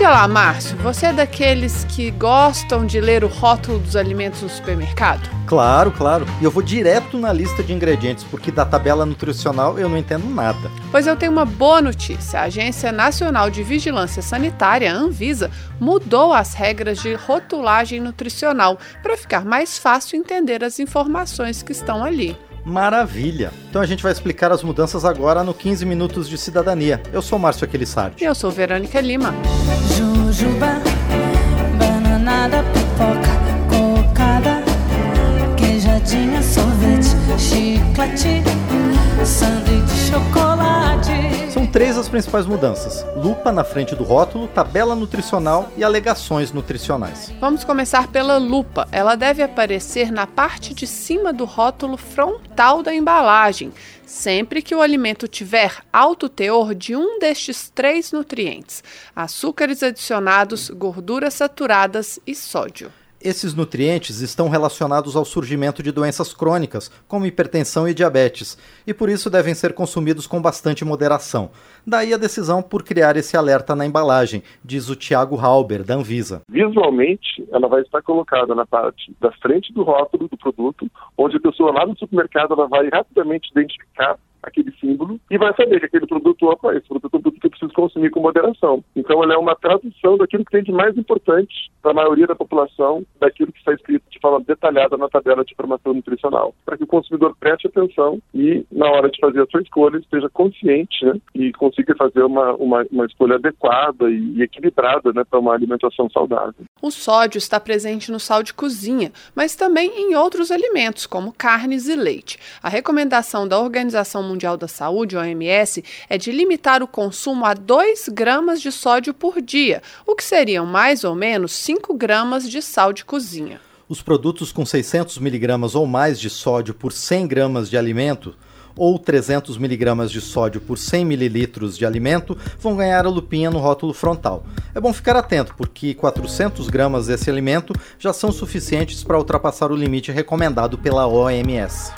Diga lá, Márcio, você é daqueles que gostam de ler o rótulo dos alimentos no supermercado? Claro, claro. E eu vou direto na lista de ingredientes, porque da tabela nutricional eu não entendo nada. Pois eu tenho uma boa notícia. A Agência Nacional de Vigilância Sanitária, Anvisa, mudou as regras de rotulagem nutricional para ficar mais fácil entender as informações que estão ali. Maravilha! Então a gente vai explicar as mudanças agora no 15 Minutos de Cidadania. Eu sou Márcio Aquilissardi. E eu sou Verônica Lima. Jujuba, bananada, pipoca, cocada, queijadinha, sorvete, chiclete, sanduíche de chocolate. São três as principais mudanças: lupa na frente do rótulo, tabela nutricional e alegações nutricionais. Vamos começar pela lupa. Ela deve aparecer na parte de cima do rótulo frontal da embalagem, sempre que o alimento tiver alto teor de um destes três nutrientes: açúcares adicionados, gorduras saturadas e sódio. Esses nutrientes estão relacionados ao surgimento de doenças crônicas, como hipertensão e diabetes, e por isso devem ser consumidos com bastante moderação. Daí a decisão por criar esse alerta na embalagem, diz o Tiago Halber, da Anvisa. Visualmente, ela vai estar colocada na parte da frente do rótulo do produto, onde a pessoa lá no supermercado ela vai rapidamente identificar aquele símbolo e vai saber que aquele produto, opa, esse produto é um produto que eu preciso consumir com moderação. Então, ela é uma tradução daquilo que tem de mais importante para a maioria da população, daquilo que está escrito de forma detalhada na tabela de informação nutricional, para que o consumidor preste atenção e, na hora de fazer a sua escolha, esteja consciente né, e consiga fazer uma, uma, uma escolha adequada e, e equilibrada né, para uma alimentação saudável. O sódio está presente no sal de cozinha, mas também em outros alimentos, como carnes e leite. A recomendação da Organização Mundial da Saúde, OMS, é de limitar o consumo a 2 gramas de sódio por dia, o que seriam mais ou menos 5 gramas de sal de cozinha. Os produtos com 600 miligramas ou mais de sódio por 100 gramas de alimento ou 300 miligramas de sódio por 100 mililitros de alimento vão ganhar a lupinha no rótulo frontal. É bom ficar atento, porque 400 gramas desse alimento já são suficientes para ultrapassar o limite recomendado pela OMS.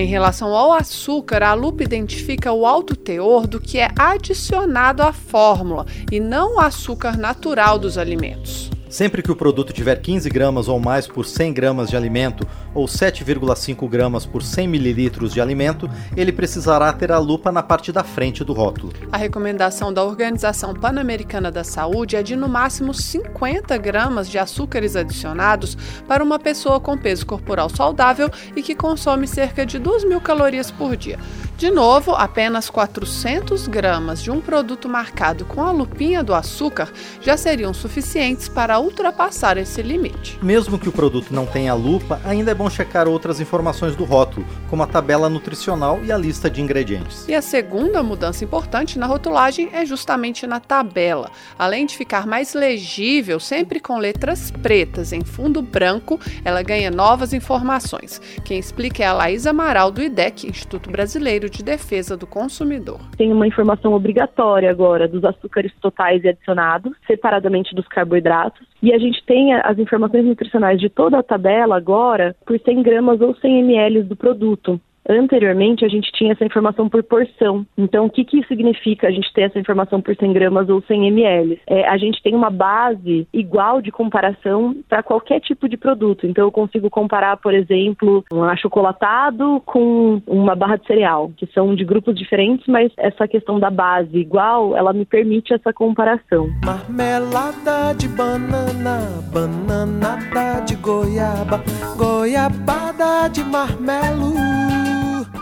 Em relação ao açúcar, a lupa identifica o alto teor do que é adicionado à fórmula e não o açúcar natural dos alimentos. Sempre que o produto tiver 15 gramas ou mais por 100 gramas de alimento ou 7,5 gramas por 100 mililitros de alimento, ele precisará ter a lupa na parte da frente do rótulo. A recomendação da Organização Pan-Americana da Saúde é de no máximo 50 gramas de açúcares adicionados para uma pessoa com peso corporal saudável e que consome cerca de 2 mil calorias por dia. De novo, apenas 400 gramas de um produto marcado com a lupinha do açúcar já seriam suficientes para ultrapassar esse limite. Mesmo que o produto não tenha lupa, ainda é bom checar outras informações do rótulo, como a tabela nutricional e a lista de ingredientes. E a segunda mudança importante na rotulagem é justamente na tabela. Além de ficar mais legível, sempre com letras pretas em fundo branco, ela ganha novas informações. Quem explica é a Laís Amaral do IDEC, Instituto Brasileiro de Defesa do Consumidor. Tem uma informação obrigatória agora dos açúcares totais e adicionados, separadamente dos carboidratos. E a gente tem as informações nutricionais de toda a tabela agora por 100 gramas ou 100 ml do produto. Anteriormente, a gente tinha essa informação por porção. Então, o que, que significa a gente ter essa informação por 100 gramas ou 100 ml? É, a gente tem uma base igual de comparação para qualquer tipo de produto. Então, eu consigo comparar, por exemplo, um achocolatado com uma barra de cereal, que são de grupos diferentes, mas essa questão da base igual, ela me permite essa comparação. Marmelada de banana, bananada de goiaba, goiabada de marmelo.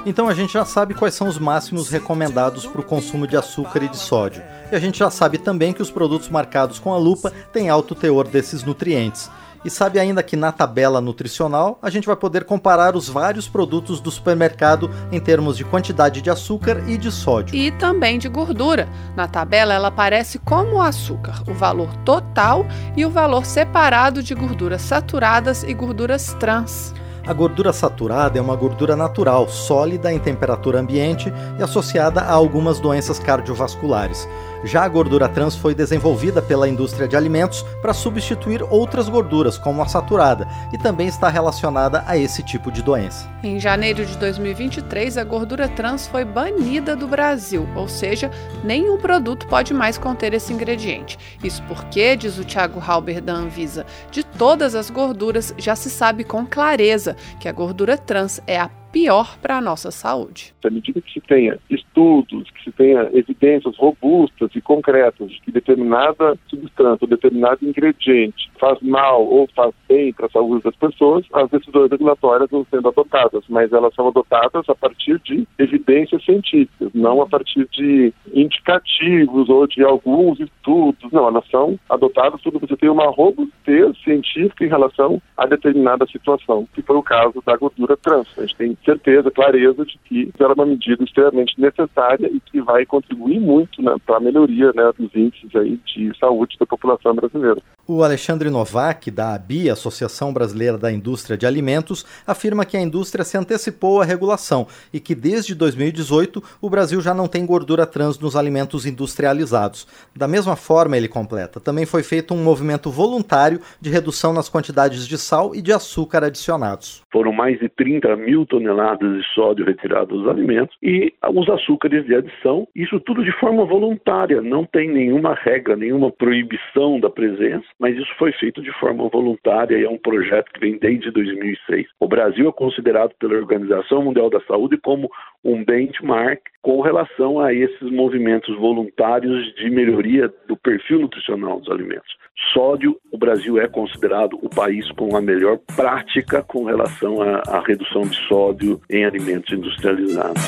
Então a gente já sabe quais são os máximos recomendados para o consumo de açúcar e de sódio. E a gente já sabe também que os produtos marcados com a lupa têm alto teor desses nutrientes. E sabe ainda que na tabela nutricional a gente vai poder comparar os vários produtos do supermercado em termos de quantidade de açúcar e de sódio. E também de gordura. Na tabela ela aparece como o açúcar, o valor total e o valor separado de gorduras saturadas e gorduras trans. A gordura saturada é uma gordura natural, sólida em temperatura ambiente e associada a algumas doenças cardiovasculares. Já a gordura trans foi desenvolvida pela indústria de alimentos para substituir outras gorduras, como a saturada, e também está relacionada a esse tipo de doença. Em janeiro de 2023, a gordura trans foi banida do Brasil, ou seja, nenhum produto pode mais conter esse ingrediente. Isso porque, diz o Thiago Halber da Anvisa, de todas as gorduras já se sabe com clareza que a gordura trans é a pior para a nossa saúde. À medida que se tenha estudos, que se tenha evidências robustas e concretas de que determinada substância ou determinado ingrediente faz mal ou faz bem para a saúde das pessoas, as decisões regulatórias vão sendo adotadas, mas elas são adotadas a partir de evidências científicas, não a partir de indicativos ou de alguns estudos. Não, elas são adotadas quando você tem uma robustez científica em relação a determinada situação, que foi o caso da gordura trans. A gente tem certeza, clareza de que ela é uma medida extremamente necessária e que vai contribuir muito né, para a melhoria né, dos índices aí de saúde da população brasileira. O Alexandre Novak, da ABI, Associação Brasileira da Indústria de Alimentos, afirma que a indústria se antecipou à regulação e que desde 2018 o Brasil já não tem gordura trans nos alimentos industrializados. Da mesma forma, ele completa, também foi feito um movimento voluntário de redução nas quantidades de sal e de açúcar adicionados. Foram mais de 30 mil toneladas de sódio retirados dos alimentos e os açúcares de adição, isso tudo de forma voluntária, não tem nenhuma regra, nenhuma proibição da presença mas isso foi feito de forma voluntária e é um projeto que vem desde 2006. O Brasil é considerado pela Organização Mundial da Saúde como um benchmark com relação a esses movimentos voluntários de melhoria do perfil nutricional dos alimentos. Sódio, o Brasil é considerado o país com a melhor prática com relação à, à redução de sódio em alimentos industrializados.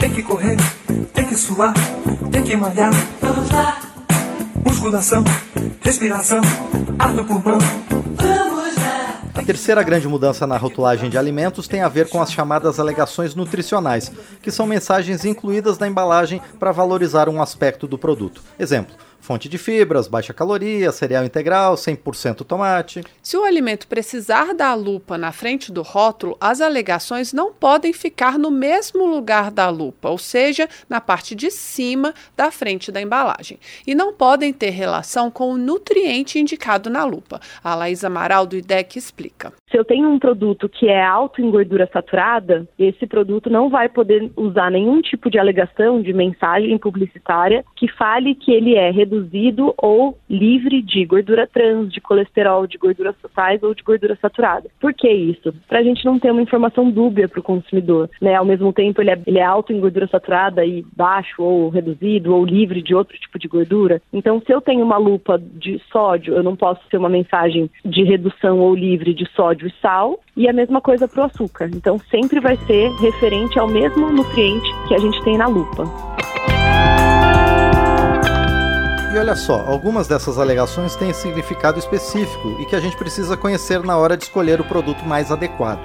Tem que correr, tem que suar, tem que malhar. Vamos lá musculação, respiração, ar no pulmão. A terceira grande mudança na rotulagem de alimentos tem a ver com as chamadas alegações nutricionais, que são mensagens incluídas na embalagem para valorizar um aspecto do produto. Exemplo: Fonte de fibras, baixa caloria, cereal integral, 100% tomate. Se o alimento precisar da lupa na frente do rótulo, as alegações não podem ficar no mesmo lugar da lupa, ou seja, na parte de cima da frente da embalagem. E não podem ter relação com o nutriente indicado na lupa. A Laís Amaral do IDEC explica. Se eu tenho um produto que é alto em gordura saturada, esse produto não vai poder usar nenhum tipo de alegação, de mensagem publicitária que fale que ele é reduzido reduzido ou livre de gordura trans, de colesterol, de gorduras totais ou de gordura saturada. Por que isso? Para a gente não ter uma informação dúbia para o consumidor. Né? Ao mesmo tempo, ele é, ele é alto em gordura saturada e baixo ou reduzido ou livre de outro tipo de gordura. Então, se eu tenho uma lupa de sódio, eu não posso ter uma mensagem de redução ou livre de sódio e sal. E a mesma coisa para o açúcar. Então, sempre vai ser referente ao mesmo nutriente que a gente tem na lupa. E olha só, algumas dessas alegações têm significado específico e que a gente precisa conhecer na hora de escolher o produto mais adequado.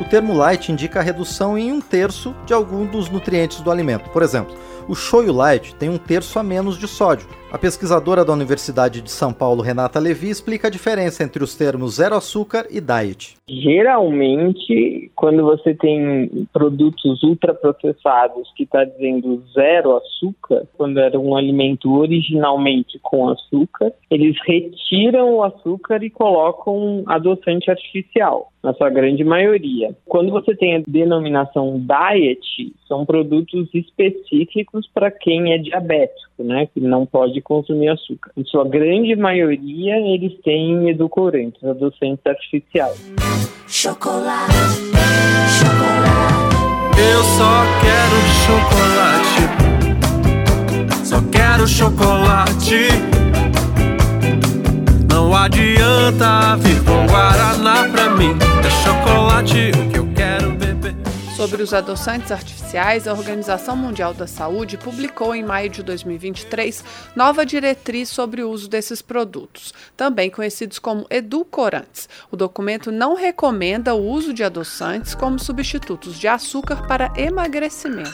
O termo light indica a redução em um terço de algum dos nutrientes do alimento. Por exemplo, o shoyu light tem um terço a menos de sódio. A pesquisadora da Universidade de São Paulo, Renata Levi, explica a diferença entre os termos zero açúcar e diet. Geralmente, quando você tem produtos ultraprocessados que está dizendo zero açúcar, quando era um alimento originalmente com açúcar, eles retiram o açúcar e colocam adoçante artificial, na sua grande maioria. Quando você tem a denominação diet, são produtos específicos para quem é diabético, né, que não pode consumir açúcar. Em sua grande maioria, eles têm edulcorantes, adoçantes artificiais. Chocolate, chocolate. Eu só quero chocolate. Só quero chocolate. Não adianta vir com Guaraná pra mim. É chocolate o que eu. Sobre os adoçantes artificiais, a Organização Mundial da Saúde publicou em maio de 2023 nova diretriz sobre o uso desses produtos, também conhecidos como edulcorantes. O documento não recomenda o uso de adoçantes como substitutos de açúcar para emagrecimento.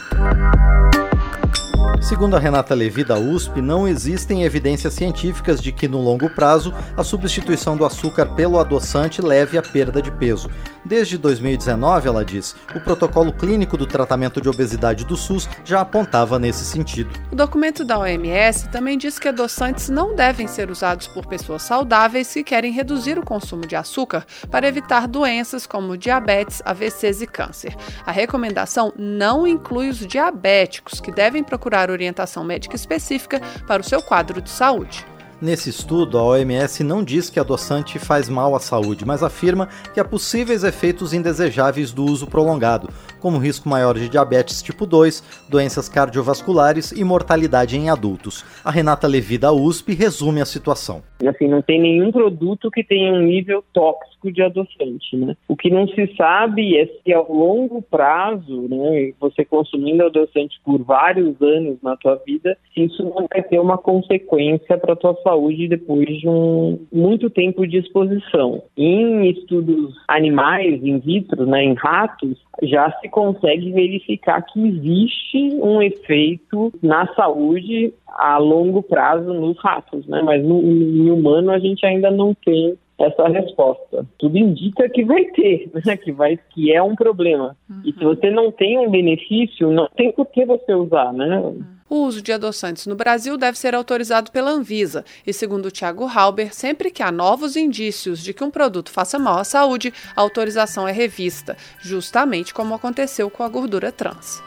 Segundo a Renata Levi da USP, não existem evidências científicas de que no longo prazo a substituição do açúcar pelo adoçante leve à perda de peso. Desde 2019, ela diz, o protocolo clínico do tratamento de obesidade do SUS já apontava nesse sentido. O documento da OMS também diz que adoçantes não devem ser usados por pessoas saudáveis que querem reduzir o consumo de açúcar para evitar doenças como diabetes, AVCs e câncer. A recomendação não inclui os diabéticos, que devem procurar orientação médica específica para o seu quadro de saúde. Nesse estudo, a OMS não diz que adoçante faz mal à saúde, mas afirma que há possíveis efeitos indesejáveis do uso prolongado, como risco maior de diabetes tipo 2, doenças cardiovasculares e mortalidade em adultos. A Renata Levi da USP resume a situação. Assim, não tem nenhum produto que tenha um nível tóxico de adoçante, né? O que não se sabe é se ao longo prazo, né, você consumindo adoçante por vários anos na tua vida, se isso não vai ter uma consequência para tua saúde depois de um muito tempo de exposição. Em estudos animais, in vitro, né, em ratos, já se consegue verificar que existe um efeito na saúde a longo prazo nos ratos, né? Mas no, em humano a gente ainda não tem essa resposta. Tudo indica que vai ter, né? que, vai, que é um problema. Uhum. E se você não tem um benefício, não tem por que você usar, né? Uhum. O uso de adoçantes no Brasil deve ser autorizado pela Anvisa e, segundo Tiago Halber, sempre que há novos indícios de que um produto faça mal à saúde, a autorização é revista, justamente como aconteceu com a gordura trans.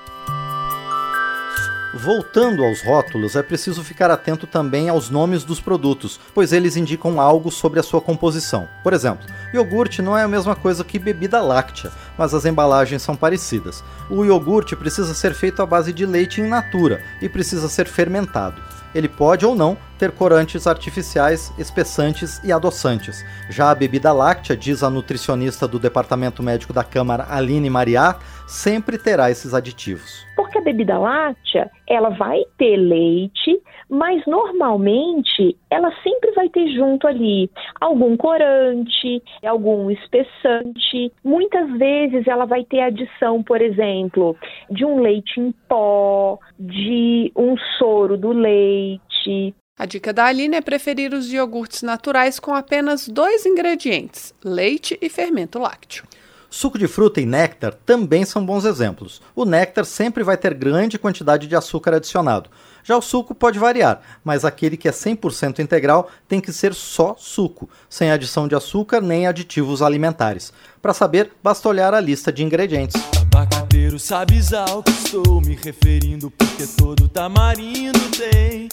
Voltando aos rótulos, é preciso ficar atento também aos nomes dos produtos, pois eles indicam algo sobre a sua composição. Por exemplo, iogurte não é a mesma coisa que bebida láctea, mas as embalagens são parecidas. O iogurte precisa ser feito à base de leite in natura e precisa ser fermentado. Ele pode ou não ter corantes artificiais, espessantes e adoçantes. Já a bebida láctea, diz a nutricionista do Departamento Médico da Câmara, Aline Mariá, sempre terá esses aditivos. Porque a bebida láctea, ela vai ter leite, mas normalmente ela sempre vai ter junto ali algum corante, algum espessante. Muitas vezes ela vai ter adição, por exemplo, de um leite em pó, de um soro do leite, a dica da Aline é preferir os iogurtes naturais com apenas dois ingredientes: leite e fermento lácteo. Suco de fruta e néctar também são bons exemplos. O néctar sempre vai ter grande quantidade de açúcar adicionado. Já o suco pode variar, mas aquele que é 100% integral tem que ser só suco, sem adição de açúcar nem aditivos alimentares. Para saber, basta olhar a lista de ingredientes. Abacateiro sabes ao que estou me referindo, porque todo tamarindo tem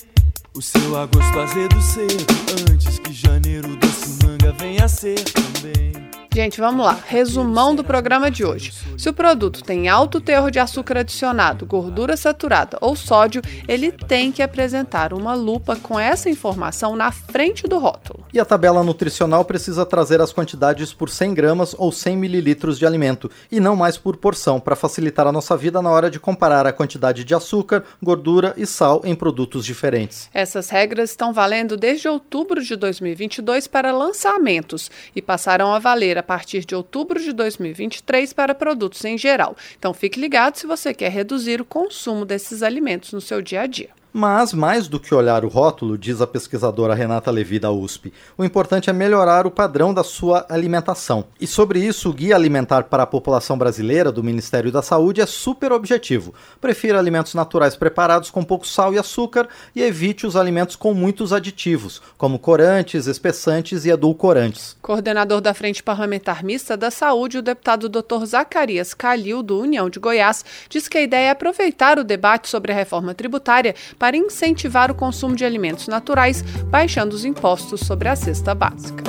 o seu agosto azedo cedo, antes que janeiro doce manga venha ser também. Gente, vamos lá. Resumão do programa de hoje. Se o produto tem alto teor de açúcar adicionado, gordura saturada ou sódio, ele tem que apresentar uma lupa com essa informação na frente do rótulo. E a tabela nutricional precisa trazer as quantidades por 100 gramas ou 100 mililitros de alimento, e não mais por porção, para facilitar a nossa vida na hora de comparar a quantidade de açúcar, gordura e sal em produtos diferentes. Essas regras estão valendo desde outubro de 2022 para lançamentos e passaram a valer a partir de outubro de 2023 para produtos em geral. Então fique ligado se você quer reduzir o consumo desses alimentos no seu dia a dia. Mas, mais do que olhar o rótulo, diz a pesquisadora Renata Levi da USP, o importante é melhorar o padrão da sua alimentação. E sobre isso, o Guia Alimentar para a População Brasileira do Ministério da Saúde é super objetivo. Prefira alimentos naturais preparados com pouco sal e açúcar e evite os alimentos com muitos aditivos, como corantes, espessantes e edulcorantes. Coordenador da Frente Parlamentar Mista da Saúde, o deputado Dr. Zacarias Calil, do União de Goiás, diz que a ideia é aproveitar o debate sobre a reforma tributária para incentivar o consumo de alimentos naturais, baixando os impostos sobre a cesta básica.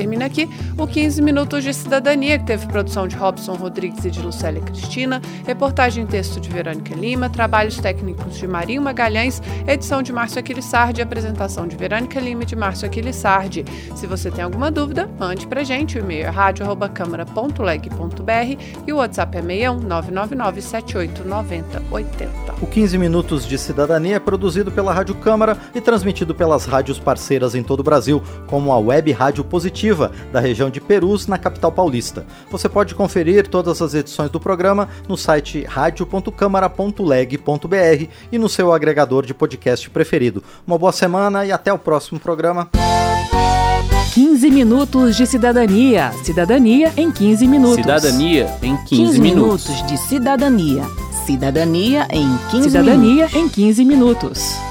Termina aqui o 15 Minutos de Cidadania, que teve produção de Robson Rodrigues e de Lucélia Cristina, reportagem e texto de Verônica Lima, trabalhos técnicos de Marinho Magalhães, edição de Márcio Aquilissardi, apresentação de Verônica Lima e de Márcio Aquilissardi. Se você tem alguma dúvida, mande pra gente. O e-mail é rádio.câmara.leg.br e o WhatsApp é 61 999 O 15 Minutos de Cidadania é produzido pela Rádio Câmara e transmitido pelas rádios parceiras em todo o Brasil, como a Web Rádio Positiva Da região de Perus, na capital paulista. Você pode conferir todas as edições do programa no site radio.câmara.leg.br e no seu agregador de podcast preferido. Uma boa semana e até o próximo programa. 15 minutos de cidadania. Cidadania em 15 minutos. Cidadania em 15, 15 minutos. minutos de cidadania. Cidadania em 15 Cidadania minutos. em 15 minutos.